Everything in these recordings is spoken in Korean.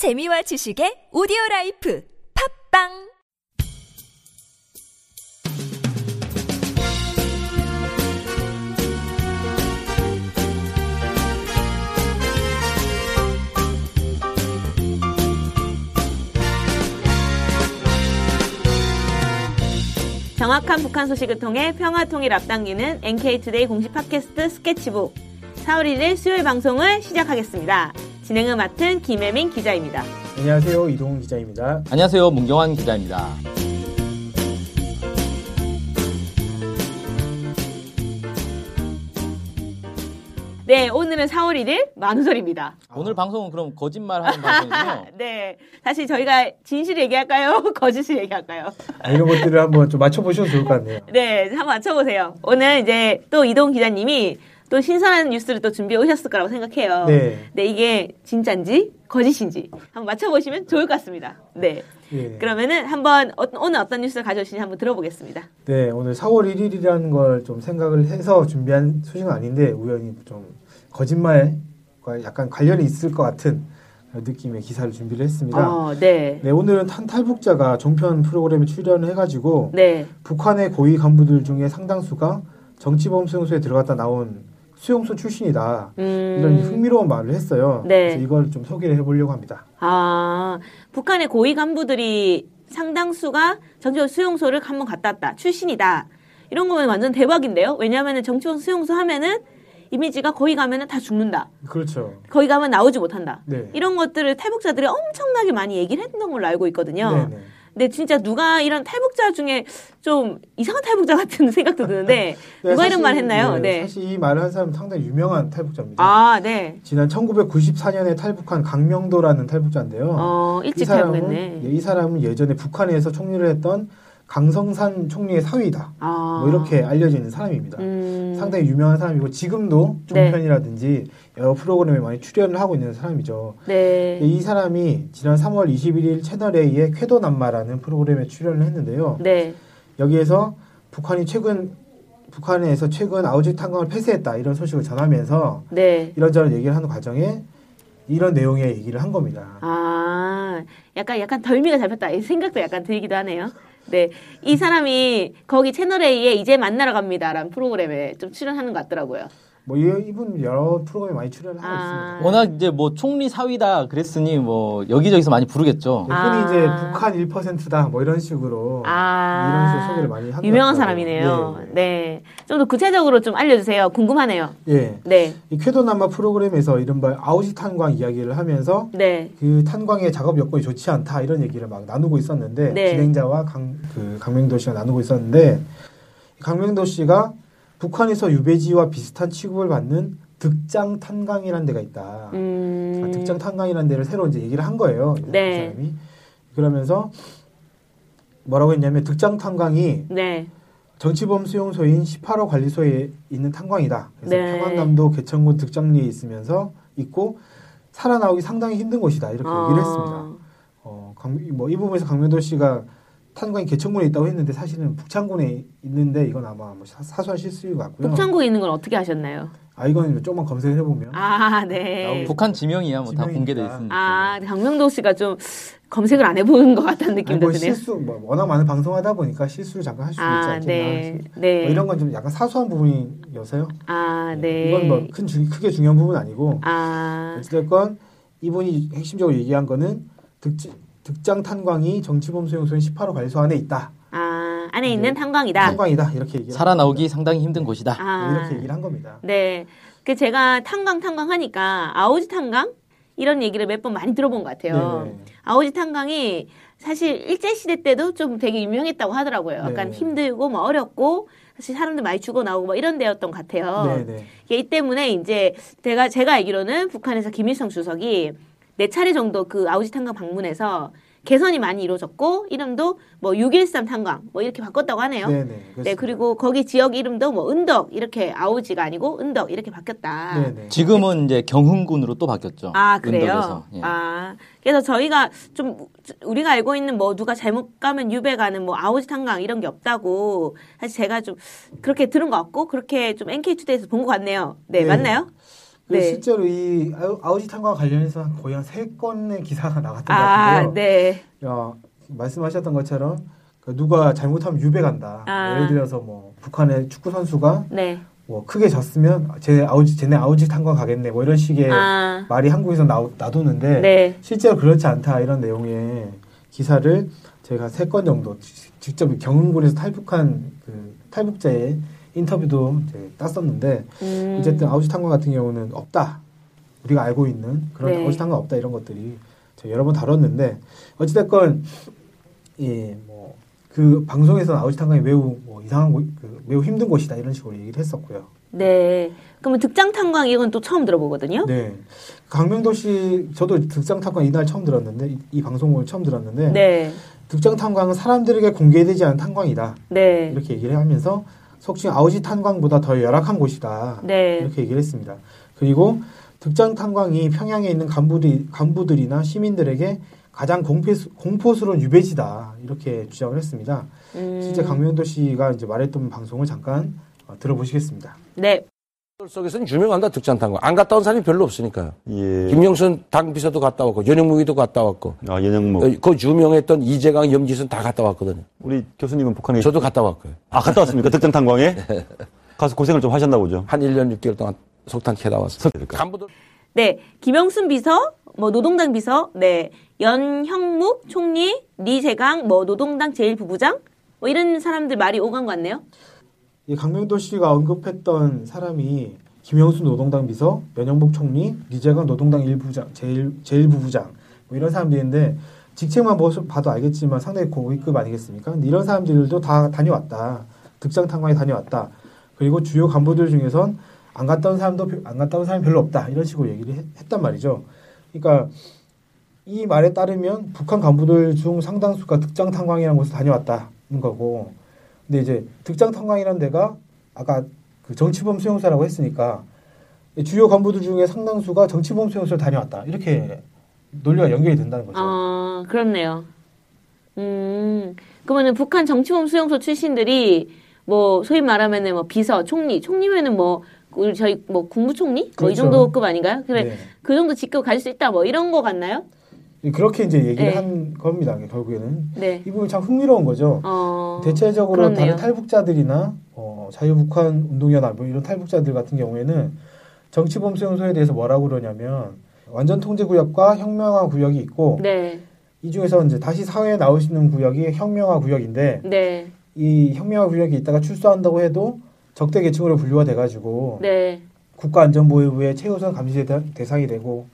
재미와 지식의 오디오 life 팟빵 정확한 북한 소식을 통해 평화 통일 앞당기는 NK투데이 공식 팟캐스트 스케치북 4월 1일 수요일 방송을 시작하겠습니다. 진행을 맡은 김혜민 기자입니다. 안녕하세요. 이동훈 기자입니다. 안녕하세요. 문경환 기자입니다. 네, 오늘은 4월 1일 만우절입니다. 오늘 방송은 그럼 거짓말 하는 방송이군요. 네, 사실 저희가 진실 얘기할까요? 거짓을 얘기할까요? 아, 이런 것들을 한번 좀 맞춰보셔도 좋을 것 같네요. 네, 한번 맞춰보세요. 오늘 이제 또 이동 기자님이 또 신선한 뉴스를 또 준비해 오셨을 거라고 생각해요. 네. 네, 이게 진짜인지 거짓인지 한번 맞춰보시면 좋을 것 같습니다. 네. 예. 그러면은 한번 어, 오늘 어떤 뉴스를 가져오시는지 한번 들어보겠습니다. 네, 오늘 4월 1일이라는 걸 좀 생각을 해서 준비한 소식은 아닌데 우연히 좀 거짓말과 약간 관련이 있을 것 같은 느낌의 기사를 준비를 했습니다. 어, 네. 네, 오늘은 탄 탈북자가 종편 프로그램에 출연을 해가지고 네. 북한의 고위 간부들 중에 상당수가 정치범 수용소에 들어갔다 나온 수용소 출신이다. 음. 이런 흥미로운 말을 했어요. 네. 그래서 이걸 좀 소개를 해보려고 합니다. 아, 북한의 고위 간부들이 상당수가 정치원 수용소를 한번 갔다 왔다. 출신이다. 이런 거면 완전 대박인데요? 왜냐하면 정치원 수용소 하면은 이미지가 거기 가면은 다 죽는다. 그렇죠. 거기 가면 나오지 못한다. 네. 이런 것들을 탈북자들이 엄청나게 많이 얘기를 했던 걸로 알고 있거든요. 네네. 근데 진짜 누가 이런 탈북자 중에 좀 이상한 탈북자 같은 생각도 드는데 네, 누가 이런 사실, 말 했나요? 네, 네. 사실 이 말을 한 사람은 상당히 유명한 탈북자입니다. 아, 네. 지난 1994년에 탈북한 강명도라는 탈북자인데요. 어, 이 일찍 사람은 탈북했네. 예, 이 사람은 예전에 북한에서 총리를 했던 강성산 총리의 사위다. 아. 뭐 이렇게 알려져 있는 사람입니다. 음. 상당히 유명한 사람이고 지금도 네. 종편이라든지 여러 프로그램에 많이 출연을 하고 있는 사람이죠. 네. 이 사람이 지난 3월 21일 채널 A의 쾌도 남마라는 프로그램에 출연을 했는데요. 네. 여기에서 북한이 최근 북한에서 최근 아우지 탄광을 폐쇄했다 이런 소식을 전하면서 네. 이런저런 얘기를 하는 과정에 이런 내용의 얘기를 한 겁니다. 아, 약간, 약간 덜미가 잡혔다. 이 생각도 약간 들기도 하네요. 네. 이 사람이 거기 채널A에 이제 만나러 갑니다. 라는 프로그램에 좀 출연하는 것 같더라고요. 뭐 이, 이분 여러 프로그램에 많이 출연을 하고 아. 있습니다. 워낙 이제 뭐 총리 사위다 그랬으니 뭐 여기저기서 많이 부르겠죠. 네, 흔히 아. 이제 북한 1%다 뭐 이런 식으로 아. 이런 식으로 소개를 많이 한다. 유명한 사람이네요. 네. 좀 더 구체적으로 좀 알려주세요. 궁금하네요. 예. 네. 이 쾌도남마 프로그램에서 이른바 아우지 탄광 이야기를 하면서 네. 그 탄광의 작업 여건이 좋지 않다 이런 얘기를 막 나누고 있었는데 네. 진행자와 강, 그 강명도 씨가 나누고 있었는데 강명도 씨가 북한에서 유배지와 비슷한 취급을 받는 득장 탄광이라는 데가 있다. 음. 아, 득장 탄광이라는 데를 새로 이제 얘기를 한 거예요. 이 네. 사람이 그러면서 뭐라고 했냐면 득장 탄광이 네. 정치범 수용소인 18호 관리소에 있는 탄광이다. 그래서 네. 평안남도 개천군 득장리에 있으면서 있고 살아나오기 상당히 힘든 곳이다. 이렇게 아. 얘기를 했습니다. 어, 뭐이 부분에서 강명도 씨가 탄광이 개천군에 있다고 했는데 사실은 북창군에 있는데 이건 아마 뭐 사- 사소한 실수인 것 같고요. 북창국에 있는 건 어떻게 하셨나요? 아 이건 조금만 검색을 해보면 아, 네. 북한 지명이야 뭐 다. 공개돼 있으니까. 아, 강명도 씨가 좀 검색을 안 해보는 것 같다는 느낌도 뭐 드네요. 실수 뭐 워낙 많은 방송하다 보니까 실수를 잠깐 할 수 있지 아, 않겠나. 네. 뭐 네. 이런 건 좀 약간 사소한 부분이어서요. 아, 네. 이건 뭐 큰 크게 중요한 부분 은 아니고 아, 어찌됐건 이분이 핵심적으로 얘기한 거는 득, 득장 탄광이 정치범 수용소인 18호 관리소 안에 있다. 아, 안에 있는 네. 탄광이다. 탄광이다. 이렇게 얘기를 살아나오기 상당히 힘든 곳이다. 한 아, 겁니다. 이렇게 얘기를 한 겁니다. 네. 그 제가 탄광 탄광 하니까 아오지 탄광 이런 얘기를 몇 번 많이 들어본 것 같아요. 네. 아오지 탄광이 사실 일제 시대 때도 좀 되게 유명했다고 하더라고요. 약간 네. 힘들고 뭐 어렵고 사실 사람들 많이 죽어 나오고 뭐 이런 데였던 것 같아요. 네, 네. 이게 이 때문에 이제 제가 제가 알기로는 북한에서 김일성 주석이 네 차례 정도 그 아우지 탄광 방문해서 개선이 많이 이루어졌고 이름도 뭐 613 탄광 뭐 이렇게 바꿨다고 하네요. 네, 네. 네. 그리고 거기 지역 이름도 뭐 은덕 이렇게 아우지가 아니고 은덕 이렇게 바뀌었다. 네, 네. 지금은 이제 경흥군으로 또 바뀌었죠. 아 그래요. 은덕에서. 예. 아 그래서 저희가 좀 우리가 알고 있는 뭐 누가 잘못 가면 유배 가는 뭐 아우지 탄광 이런 게 없다고 사실 제가 좀 그렇게 들은 것 같고 그렇게 좀 NK 투데이에서 본 것 같네요. 네, 네. 맞나요? 네. 실제로 이 아우- 아우지 탄과 관련해서 한 거의 한 세 건의 기사가 나갔던 것 아, 같은데요. 네. 야, 말씀하셨던 것처럼 그 누가 잘못하면 유배 간다. 아. 예를 들어서 뭐 북한의 축구 선수가 네. 뭐 크게 졌으면 쟤 아우지 쟤네 아우지 탄광 가겠네. 뭐 이런 식의 아, 말이 한국에서 나, 놔두는데 네. 실제로 그렇지 않다 이런 내용의 기사를 저희가 세 건 정도 지- 직접 경운군에서 탈북한 그 탈북자의 인터뷰도 이제 땄었는데 음, 어쨌든 아우지 탄광 같은 경우는 없다. 우리가 알고 있는 그런 네. 아우지 탄광 없다 이런 것들이 여러 번 다뤘는데 어찌됐건 예 뭐 그 방송에서는 아우지 탄광이 매우 뭐 이상한 곳, 그 매우 힘든 곳이다 이런 식으로 얘기를 했었고요. 네. 그러면 득장 탄광 이건 또 처음 들어보거든요. 네. 강명도 씨 저도 득장 탄광 이날 처음 들었는데 이, 이 방송을 처음 들었는데 네. 득장 탄광은 사람들에게 공개되지 않은 탄광이다 네. 이렇게 얘기를 하면서 속칭 아우지 탄광보다 더 열악한 곳이다 네. 이렇게 얘기를 했습니다. 그리고 득장 탄광이 평양에 있는 간부들, 간부들이나 시민들에게 가장 공포스, 공포스러운 유배지다 이렇게 주장을 했습니다. 음, 실제 강명도 씨가 이제 말했던 방송을 잠깐 어, 들어보시겠습니다. 네. 속에서는 유명한다 득장탄광. 안 갔다 온 사람이 별로 없으니까요. 예. 김영순 당 비서도 갔다 왔고 연영무기도 갔다 왔고 아, 연영목. 어, 그 유명했던 이재강, 염지순 다 갔다 왔거든요. 우리 교수님은 북한에 저도 갔다 왔고요. 아 갔다 왔습니까? 득장 탄광에 가서 고생을 좀 하셨나 보죠. 한 1년 6개월 동안 석탄 캐다 왔어요. 석- 간부들 네. 김영순 비서, 뭐 노동당 비서, 네. 연형묵 총리, 리재강, 뭐 노동당 제1부부장, 뭐 이런 사람들 말이 오간 것 같네요. 이 강명도 씨가 언급했던 사람이 김영수 노동당 비서, 연영복 총리, 리재강 노동당 일부장, 제일 제일부부장 뭐 이런 사람들인데 직책만 봐도 알겠지만 상당히 고위급 아니겠습니까? 근데 이런 사람들도 다 다녀왔다. 득장 탄광에 다녀왔다. 그리고 주요 간부들 중에선 안 갔다 온 사람도 별- 안 갔다 온 사람이 별로 없다. 이런 식으로 얘기를 했- 했단 말이죠. 그러니까 이 말에 따르면 북한 간부들 중 상당수가 득장 탄광이라는 곳에 다녀왔다는 거고 근데 이제 득장 탄광이라는 데가 아까 그 정치범 수용소라고 했으니까 주요 간부들 중에 상당수가 정치범 수용소를 다녀왔다 이렇게 논리가 연결이 된다는 거죠. 아, 그렇네요. 음, 그러면은 북한 정치범 수용소 출신들이 뭐 소위 말하면은 뭐 비서, 총리, 총리면은 뭐 우리 저희 뭐 국무총리 뭐이 그렇죠. 정도급 아닌가요? 그래 네. 그 정도 직급 가질 수 있다 뭐 이런 거 같나요? 그렇게 이제 얘기를 네. 한 겁니다. 결국에는 네. 이 부분이 참 흥미로운 거죠. 어. 대체적으로 그렇네요. 다른 탈북자들이나 어, 자유북한 운동연합 뭐 이런 탈북자들 같은 경우에는 정치범 수용소에 대해서 뭐라고 그러냐면 완전 통제 구역과 혁명화 구역이 있고 네. 이 중에서 이제 다시 사회에 나올 수 있는 구역이 혁명화 구역인데 네. 이 혁명화 구역에 있다가 출소한다고 해도 적대 계층으로 분류가 돼가지고 네. 국가안전보위부의 최우선 감시 대- 대상이 되고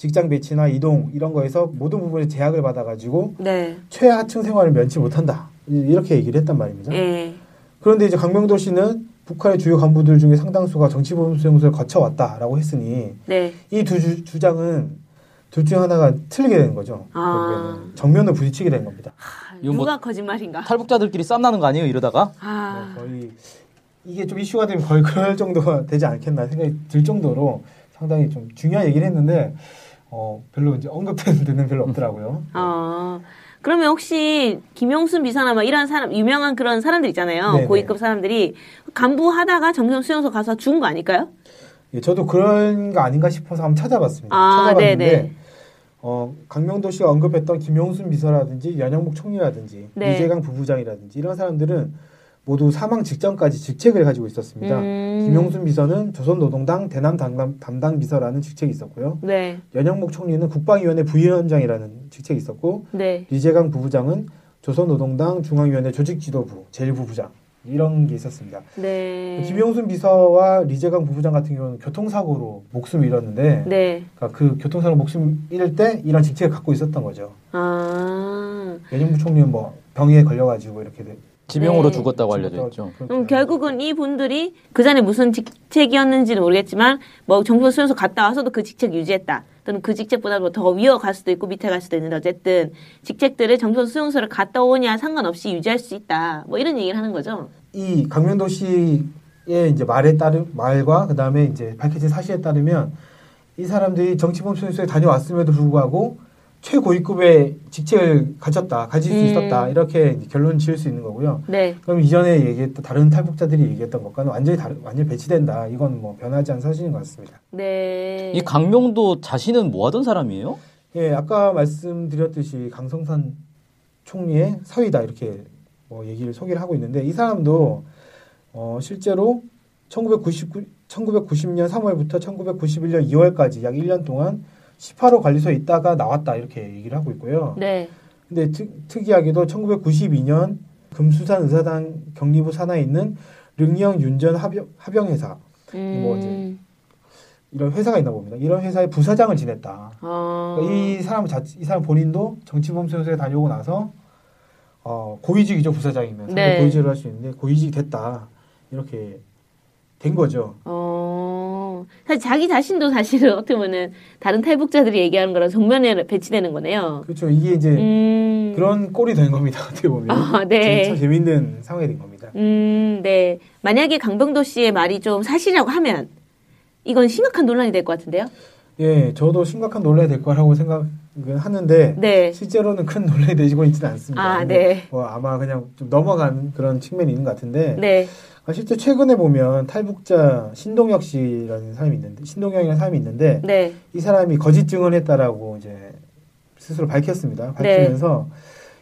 직장 배치나 이동 이런 거에서 모든 부분에 제약을 받아가지고 네. 최하층 생활을 면치 못한다 이- 이렇게 얘기를 했단 말입니다. 예. 그런데 이제 강명도 씨는 북한의 주요 간부들 중에 상당수가 정치범 수용소를 거쳐왔다라고 했으니 네. 이두 주장은 둘 중 하나가 틀리게 되는 거죠. 아. 정면을 부딪히게 된 겁니다. 뭐 누가 거짓말인가? 탈북자들끼리 쌈 나는 거 아니에요? 이러다가 아. 뭐 거의 이게 좀 이슈가 되면 거의 그럴 정도가 되지 않겠나 생각이 들 정도로 상당히 좀 중요한 얘기를 했는데 어, 별로 이제 언급되는 데는 별로 없더라고요. 어. 그러면 혹시 김용순 비서나 막 이런 사람 유명한 그런 사람들 있잖아요. 네네. 고위급 사람들이 간부 하다가 정경 수용소 가서 죽은 거 아닐까요? 예, 저도 그런 거 아닌가 싶어서 한번 찾아봤습니다. 아, 찾아봤는데 네네. 어, 강명도 씨가 언급했던 김용순 비서라든지 연영복 총리라든지 네. 이재강 부부장이라든지 이런 사람들은 모두 사망 직전까지 직책을 가지고 있었습니다. 음. 김용순 비서는 조선노동당 대남 담당, 담당 비서라는 직책이 있었고요. 네. 연영복 총리는 국방위원회 부위원장이라는 직책이 있었고 네. 리재강 부부장은 조선노동당 중앙위원회 조직지도부 제일부부장 이런 게 있었습니다. 네. 김용순 비서와 리재강 부부장 같은 경우는 교통사고로 목숨을 잃었는데 네. 그러니까 그 교통사고 목숨 잃을 때 이런 직책을 갖고 있었던 거죠. 아. 연영부 총리는 뭐 병에 걸려가지고 이렇게 돼- 지병으로 네. 죽었다고 알려져 있죠. 그럼 결국은 이 분들이 그 전에 무슨 직책이었는지는 모르겠지만 뭐 정부 수용소 갔다 와서도 그 직책 유지했다. 또는 그 직책보다 뭐더 위어 갈 수도 있고 밑에 갈 수도 있는데 어쨌든 직책들을 정부 수용소를 갔다 오냐 상관없이 유지할 수 있다. 뭐 이런 얘기를 하는 거죠. 이 강명도 씨의 이제 말에 따른 말과 그 다음에 이제 밝혀진 사실에 따르면 이 사람들이 정치범 수용소에 다녀왔음에도 불구하고 최고위급의 직책을 가졌다, 가질 수 음. 있었다 이렇게 결론 지을 수 있는 거고요. 네. 그럼 이전에 얘기했던 다른 탈북자들이 얘기했던 것과는 완전히 다른, 완전히 배치된다. 이건 뭐 변하지 않은 사실인 것 같습니다. 네. 이 강명도 자신은 뭐 하던 사람이에요? 예, 아까 말씀드렸듯이 강성산 총리의 사위다 이렇게 뭐 얘기를 소개를 하고 있는데 이 사람도 어, 실제로 1999, 1990년 3월부터 1991년 2월까지 약 1년 동안 18호 관리소에 있다가 나왔다 이렇게 얘기를 하고 있고요. 네. 근데 특, 특이하게도 1992년 금수산 의사단 격리부 산하에 있는 릉영 윤전 합영, 합영회사 음. 뭐 이제 이런 회사가 있나 봅니다. 이런 회사의 부사장을 지냈다. 어. 그러니까 이 사람 자, 이 사람 본인도 정치범 수용소에 다녀오고 나서 어, 고위직이죠 부사장이면 상당히 네. 고위직을 할 수 있는데 고위직이 됐다 이렇게 된 거죠. 어. 사실 자기 자신도 사실은 어떻게 보면은 다른 탈북자들이 얘기하는 거랑 정면에 배치되는 거네요. 그렇죠. 이게 이제 음. 그런 꼴이 된 겁니다. 어떻게 보면 아, 네. 참 재밌는 상황이 된 겁니다. 음, 네. 만약에 강병도 씨의 말이 좀 사실이라고 하면 이건 심각한 논란이 될 것 같은데요. 예, 저도 심각한 논란이 될 거라고 생각은 하는데 네. 실제로는 큰 논란이 되지고 있지는 않습니다. 아, 네. 뭐 아마 그냥 좀 넘어간 그런 측면이 있는 것 같은데 네. 아, 실제 최근에 보면 탈북자 신동혁 씨라는 사람이 있는데 신동혁이라는 사람이 있는데 네. 이 사람이 거짓 증언했다라고 이제 스스로 밝혔습니다. 밝히면서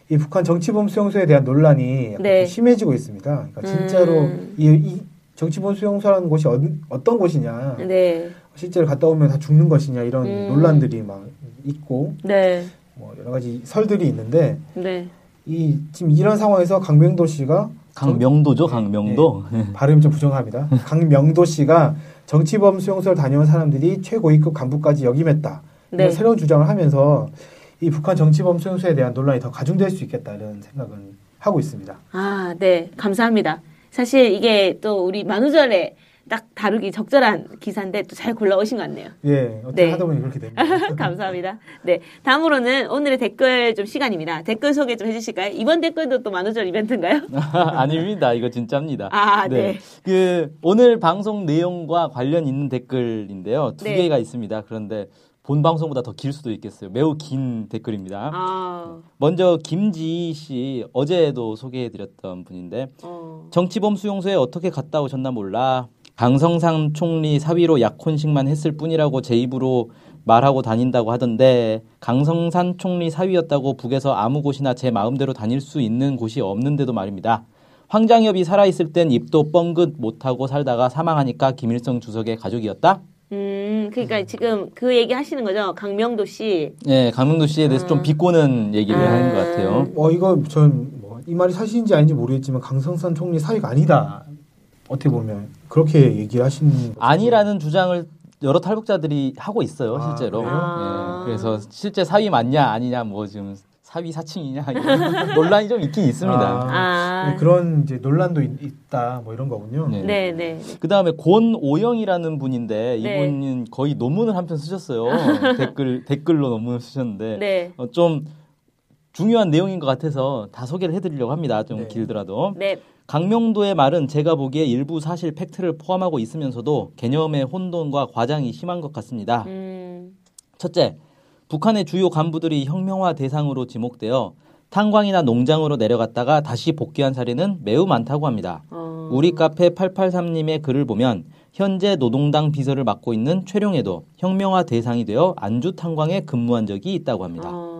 이 북한 정치범 수용소에 대한 논란이 네. 좀 심해지고 있습니다. 그러니까 진짜로 음. 이, 이 정치범 수용소라는 곳이 어, 어떤 곳이냐, 네. 실제로 갔다 오면 다 죽는 것이냐 이런 음. 논란들이 막 있고 네. 뭐 여러 가지 설들이 있는데 네. 이 지금 이런 상황에서 강명도 씨가 강명도죠, 강명도. 발음이 좀 부정합니다. 강명도 씨가 정치범 수용소를 다녀온 사람들이 최고위급 간부까지 역임했다. 네. 새로운 주장을 하면서 이 북한 정치범 수용소에 대한 논란이 더 가중될 수 있겠다 이런 생각은 하고 있습니다. 아, 네. 감사합니다. 사실 이게 또 우리 만우절에 딱 다루기 적절한 기사인데 또 잘 골라오신 것 같네요. 예, 어떻게 네. 하다 보니 그렇게 됩니다. 감사합니다. 네. 다음으로는 오늘의 댓글 좀 시간입니다. 댓글 소개 좀 해주실까요? 이번 댓글도 또 만우절 이벤트인가요? 아닙니다. 이거 진짜입니다. 아, 네. 그 오늘 방송 내용과 관련 있는 댓글인데요. 두 네. 개가 있습니다. 그런데 본 방송보다 더 길 수도 있겠어요. 매우 긴 댓글입니다. 아, 먼저 김지희 씨 어제도 소개해드렸던 분인데 어. 정치범 수용소에 어떻게 갔다 오셨나 몰라. 강성상 총리 사위로 약혼식만 했을 뿐이라고 제 입으로 말하고 다닌다고 하던데 강성산 총리 사위였다고 북에서 아무 곳이나 제 마음대로 다닐 수 있는 곳이 없는데도 말입니다. 황장엽이 살아있을 땐 입도 뻥긋 못하고 살다가 사망하니까 김일성 주석의 가족이었다? 음, 그러니까 지금 그 얘기 하시는 거죠? 강명도 씨. 예, 강명도 씨에 대해서 좀 비꼬는 얘기를 음. 하는 것 같아요. 어 이거 전뭐이 말이 사실인지 아닌지 모르겠지만 강성산 총리 사위가 아니다. 어떻게 보면 그렇게 얘기를 하시는 거죠. 아니라는 주장을 여러 탈북자들이 하고 있어요, 아, 실제로. 그래요? 아. 예, 그래서 실제 사위 맞냐, 아니냐, 뭐 지금 사위 사칭이냐, 이런 논란이 좀 있긴 있습니다. 아. 네, 그런 이제 논란도 있, 다뭐 이런 거군요. 네. 네, 네. 그 다음에 권오영이라는 분인데 네. 이분은 거의 논문을 한 편 쓰셨어요. 댓글, 댓글로 논문을 쓰셨는데 네. 어, 좀 중요한 내용인 것 같아서 다 소개를 해드리려고 합니다. 좀 네. 길더라도. 네. 강명도의 말은 제가 보기에 일부 사실 팩트를 포함하고 있으면서도 개념의 혼돈과 과장이 심한 것 같습니다. 음, 첫째, 북한의 주요 간부들이 혁명화 대상으로 지목되어 탄광이나 농장으로 내려갔다가 다시 복귀한 사례는 매우 많다고 합니다. 어. 우리 카페 883님의 글을 보면 현재 노동당 비서를 맡고 있는 최룡에도 혁명화 대상이 되어 안주 탄광에 근무한 적이 있다고 합니다. 어.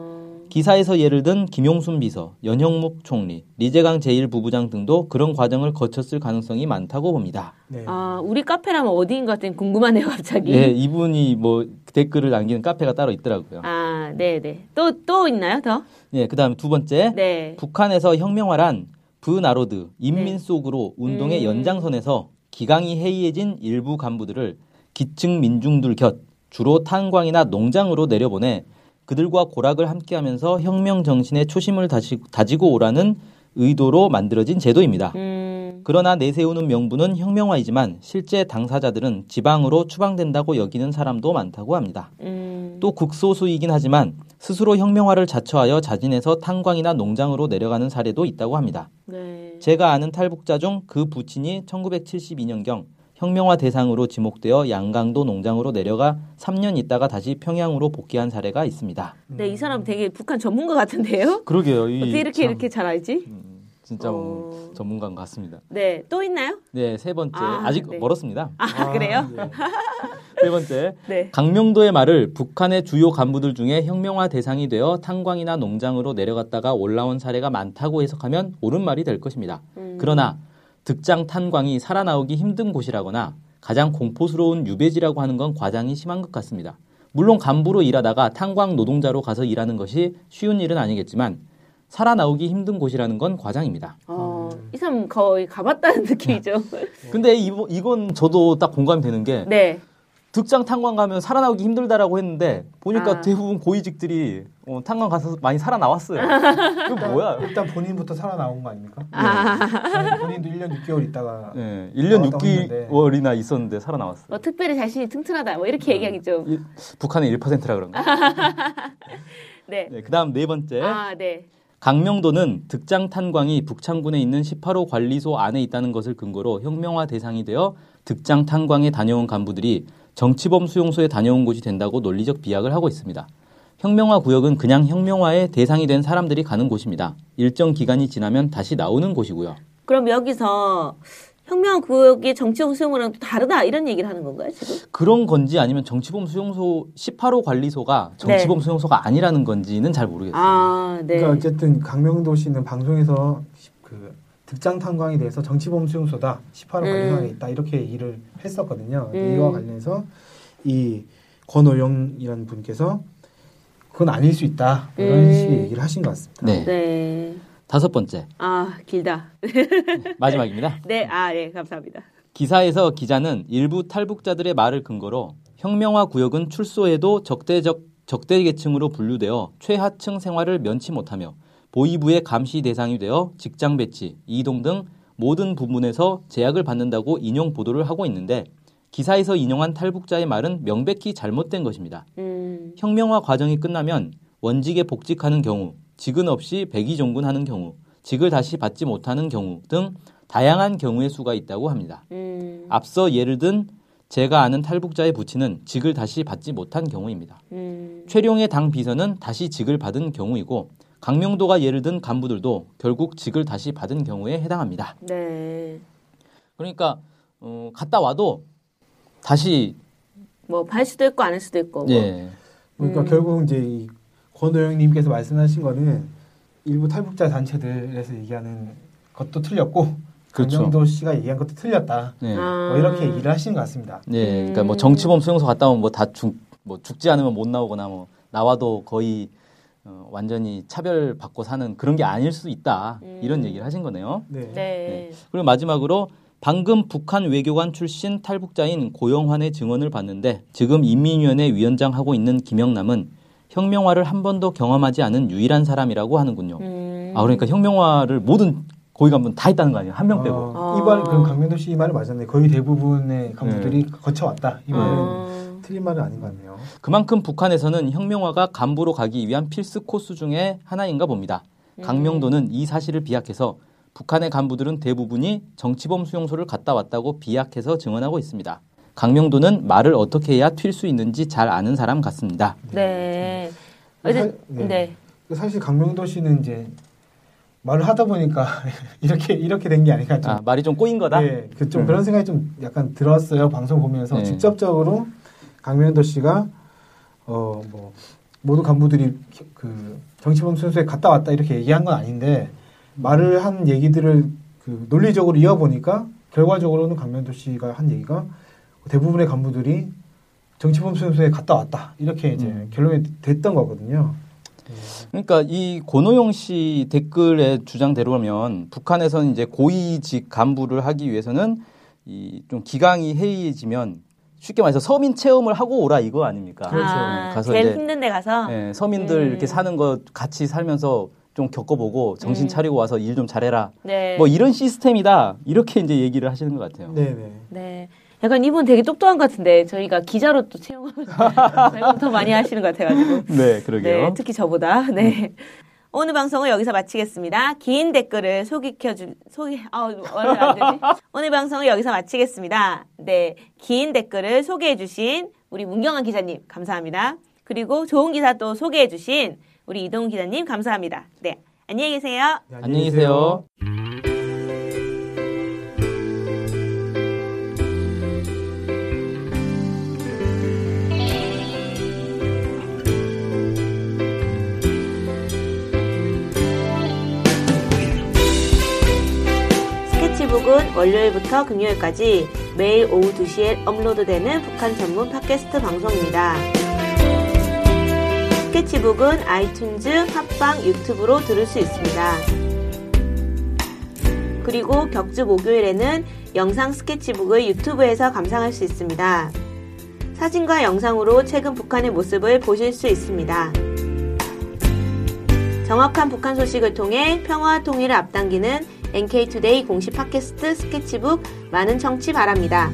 기사에서 예를 든 김용순 비서, 연형묵 총리, 리재강 제1부부장 등도 그런 과정을 거쳤을 가능성이 많다고 봅니다. 네. 아, 우리 카페라면 어디인 것 같은 궁금하네요, 갑자기. 예, 이분이 뭐 댓글을 남기는 카페가 따로 있더라고요. 아, 네, 네. 또, 또 있나요, 더? 예, 그 다음 두 번째. 네. 북한에서 혁명화란 브나로드, 인민 네. 속으로 운동의 음. 연장선에서 기강이 해이해진 일부 간부들을 기층 민중들 곁 주로 탄광이나 농장으로 내려보내 그들과 고락을 함께하면서 혁명 정신의 초심을 다시, 다지고 오라는 의도로 만들어진 제도입니다. 음, 그러나 내세우는 명분은 혁명화이지만 실제 당사자들은 지방으로 추방된다고 여기는 사람도 많다고 합니다. 음. 또 극소수이긴 하지만 스스로 혁명화를 자처하여 자진해서 탄광이나 농장으로 내려가는 사례도 있다고 합니다. 네. 제가 아는 탈북자 중 그 부친이 1972년경 혁명화 대상으로 지목되어 양강도 농장으로 내려가 3년 있다가 다시 평양으로 복귀한 사례가 있습니다. 네, 이 사람 되게 북한 전문가 같은데요? 그러게요. 이 어떻게 이렇게 참, 이렇게 잘 알지? 진짜 어. 전문가인 것 같습니다. 네, 또 있나요? 네, 세 번째. 아, 아, 직 네. 멀었습니다. 아, 그래요? 예. 세 번째. 네. 강명도의 말을 북한의 주요 간부들 중에 혁명화 대상이 되어 탄광이나 농장으로 내려갔다가 올라온 사례가 많다고 해석하면 옳은 말이 될 것입니다. 음. 그러나 득장 탄광이 살아나오기 힘든 곳이라거나 가장 공포스러운 유배지라고 하는 건 과장이 심한 것 같습니다. 물론 간부로 일하다가 탄광 노동자로 가서 일하는 것이 쉬운 일은 아니겠지만 살아나오기 힘든 곳이라는 건 과장입니다. 어, 이 사람 거의 가봤다는 느낌이죠. 근데 이, 이건 저도 딱 공감이 되는 게 네. 득장 탄광 가면 살아나오기 힘들다라고 했는데 보니까 아. 대부분 고위직들이 어, 탄광 가서 많이 살아나왔어요. 이거 뭐야? 일단 본인부터 살아나온 거 아닙니까? 아. 네. 본인도 1년 6개월 있다가 네, 1년 나왔다고 했는데. 6개월이나 있었는데 살아나왔어요. 뭐 특별히 자신이 튼튼하다. 뭐 이렇게 얘기하기 좀. 이- 북한의 1%라 그런 거. 네. 네, 그다음 네 번째. 아, 네. 강명도는 득장 탄광이 북창군에 있는 18호 관리소 안에 있다는 것을 근거로 혁명화 대상이 되어 득장 탄광에 다녀온 간부들이 정치범 수용소에 다녀온 곳이 된다고 논리적 비약을 하고 있습니다. 혁명화 구역은 그냥 혁명화의 대상이 된 사람들이 가는 곳입니다. 일정 기간이 지나면 다시 나오는 곳이고요. 그럼 여기서 혁명 구역의 정치적 수용이랑 또 다르다 이런 얘기를 하는 건가요 지금? 그런 건지 아니면 정치범 수용소 18호 관리소가 정치범 수용소가 아니라는 건지는 잘 모르겠어요. 아, 네. 그러니까 어쨌든 강명도 씨는 방송에서 그 득장 탄광에 대해서 정치범 수용소다 18호 음. 관리소에 있다 이렇게 얘기를 했었거든요. 음. 이와 관련해서 이 권오영이라는 분께서 그건 아닐 수 있다 이런 음. 식의 얘기를 하신 것 같습니다. 네. 네. 다섯 번째. 아, 길다. 마지막입니다. 네, 아, 네, 감사합니다. 기사에서 기자는 일부 탈북자들의 말을 근거로 혁명화 구역은 출소해도 적대적 적대 계층으로 분류되어 최하층 생활을 면치 못하며 보위부의 감시 대상이 되어 직장 배치, 이동 등 모든 부분에서 제약을 받는다고 인용 보도를 하고 있는데 기사에서 인용한 탈북자의 말은 명백히 잘못된 것입니다. 음, 혁명화 과정이 끝나면 원직에 복직하는 경우, 직은 없이 백의종군하는 경우, 직을 다시 받지 못하는 경우 등 다양한 경우의 수가 있다고 합니다. 음, 앞서 예를 든 제가 아는 탈북자의 부친은 직을 다시 받지 못한 경우입니다. 음, 최룡의 당 비서는 다시 직을 받은 경우이고 강명도가 예를 든 간부들도 결국 직을 다시 받은 경우에 해당합니다. 네. 그러니까 어, 갔다 와도 다시 뭐, 발 수도 있고, 안 할 수도 있고. 뭐. 예, 그러니까 음. 결국 이제 이 권오영님께서 말씀하신 거는 일부 탈북자 단체들에서 얘기하는 것도 틀렸고 그렇죠. 강명도 씨가 얘기한 것도 틀렸다. 네. 아. 뭐 이렇게 얘기를 하신 것 같습니다. 네, 그러니까 뭐 음. 정치범 수용소 갔다 오면 뭐 다 죽, 뭐 죽지 않으면 못 나오거나 뭐 나와도 거의 어, 완전히 차별 받고 사는 그런 게 아닐 수 있다 음. 이런 얘기를 하신 거네요. 네. 네. 그리고 마지막으로 방금 북한 외교관 출신 탈북자인 고영환의 증언을 봤는데 지금 인민위원회 위원장 하고 있는 김영남은 혁명화를 한 번도 경험하지 않은 유일한 사람이라고 하는군요. 음. 아 그러니까 혁명화를 모든 고위 간부는 다 했다는 거 아니에요? 한 명 빼고. 어, 아. 이말 그럼 강명도 씨 말이 맞았네. 거의 대부분의 간부들이 네. 거쳐왔다. 이 말은 아. 틀린 말은 아닌 것 같네요. 그만큼 북한에서는 혁명화가 간부로 가기 위한 필수 코스 중에 하나인가 봅니다. 음. 강명도는 이 사실을 비약해서 북한의 간부들은 대부분이 정치범 수용소를 갔다 왔다고 비약해서 증언하고 있습니다. 강명도는 말을 어떻게 해야 튈 수 있는지 잘 아는 사람 같습니다. 네. 사- 어제, 네. 네. 사실 강명도 씨는 이제 말을 하다 보니까 이렇게 이렇게 된 게 아닌가 좀. 아, 말이 좀 꼬인 거다? 예, 그좀 음. 그런 생각이 좀 약간 들었어요. 방송 보면서 네. 직접적으로 강명도 씨가 어 뭐 모든 간부들이 그 정치범 순수에 갔다 왔다 이렇게 얘기한 건 아닌데 말을 한 얘기들을 그 논리적으로 이어보니까 결과적으로는 강명도 씨가 한 얘기가 대부분의 간부들이 정치범 순수에 갔다 왔다 이렇게 이제 음. 결론이 됐던 거거든요. 그러니까 이 고노영 씨 댓글의 주장대로라면 북한에서는 이제 고위직 간부를 하기 위해서는 이 좀 기강이 해이해지면 쉽게 말해서 서민 체험을 하고 오라 이거 아닙니까? 그렇죠. 아, 가서 제일 이제 힘든 데 가서. 예, 서민들 음. 이렇게 사는 거 같이 살면서 좀 겪어보고 정신 음. 차리고 와서 일 좀 잘해라. 네. 뭐 이런 시스템이다. 이렇게 이제 얘기를 하시는 것 같아요. 네네. 네. 약간 이분 되게 똑똑한 것 같은데 저희가 기자로 또 채용하면 더 많이 하시는 것 같아가지고. 네, 그러게요. 네, 특히 저보다. 네. 오늘 방송은 여기서 마치겠습니다. 긴 댓글을 소개해줄, 소개, 아, 오늘 안 되지? 오늘 방송은 여기서 마치겠습니다. 네. 긴 댓글을 소개해주신 우리 문경환 기자님, 감사합니다. 그리고 좋은 기사 또 소개해주신 우리 이동훈 기자님, 감사합니다. 네. 안녕히 계세요. 네, 안녕히 계세요. 북은 월요일부터 금요일까지 매일 오후 2시에 업로드되는 북한 전문 팟캐스트 방송입니다. 스케치북은 아이튠즈, 팟빵, 유튜브로 들을 수 있습니다. 그리고 격주 목요일에는 영상 스케치북을 유튜브에서 감상할 수 있습니다. 사진과 영상으로 최근 북한의 모습을 보실 수 있습니다. 정확한 북한 소식을 통해 평화와 통일을 앞당기는 NK투데이 공식 팟캐스트 스케치북 많은 청취 바랍니다.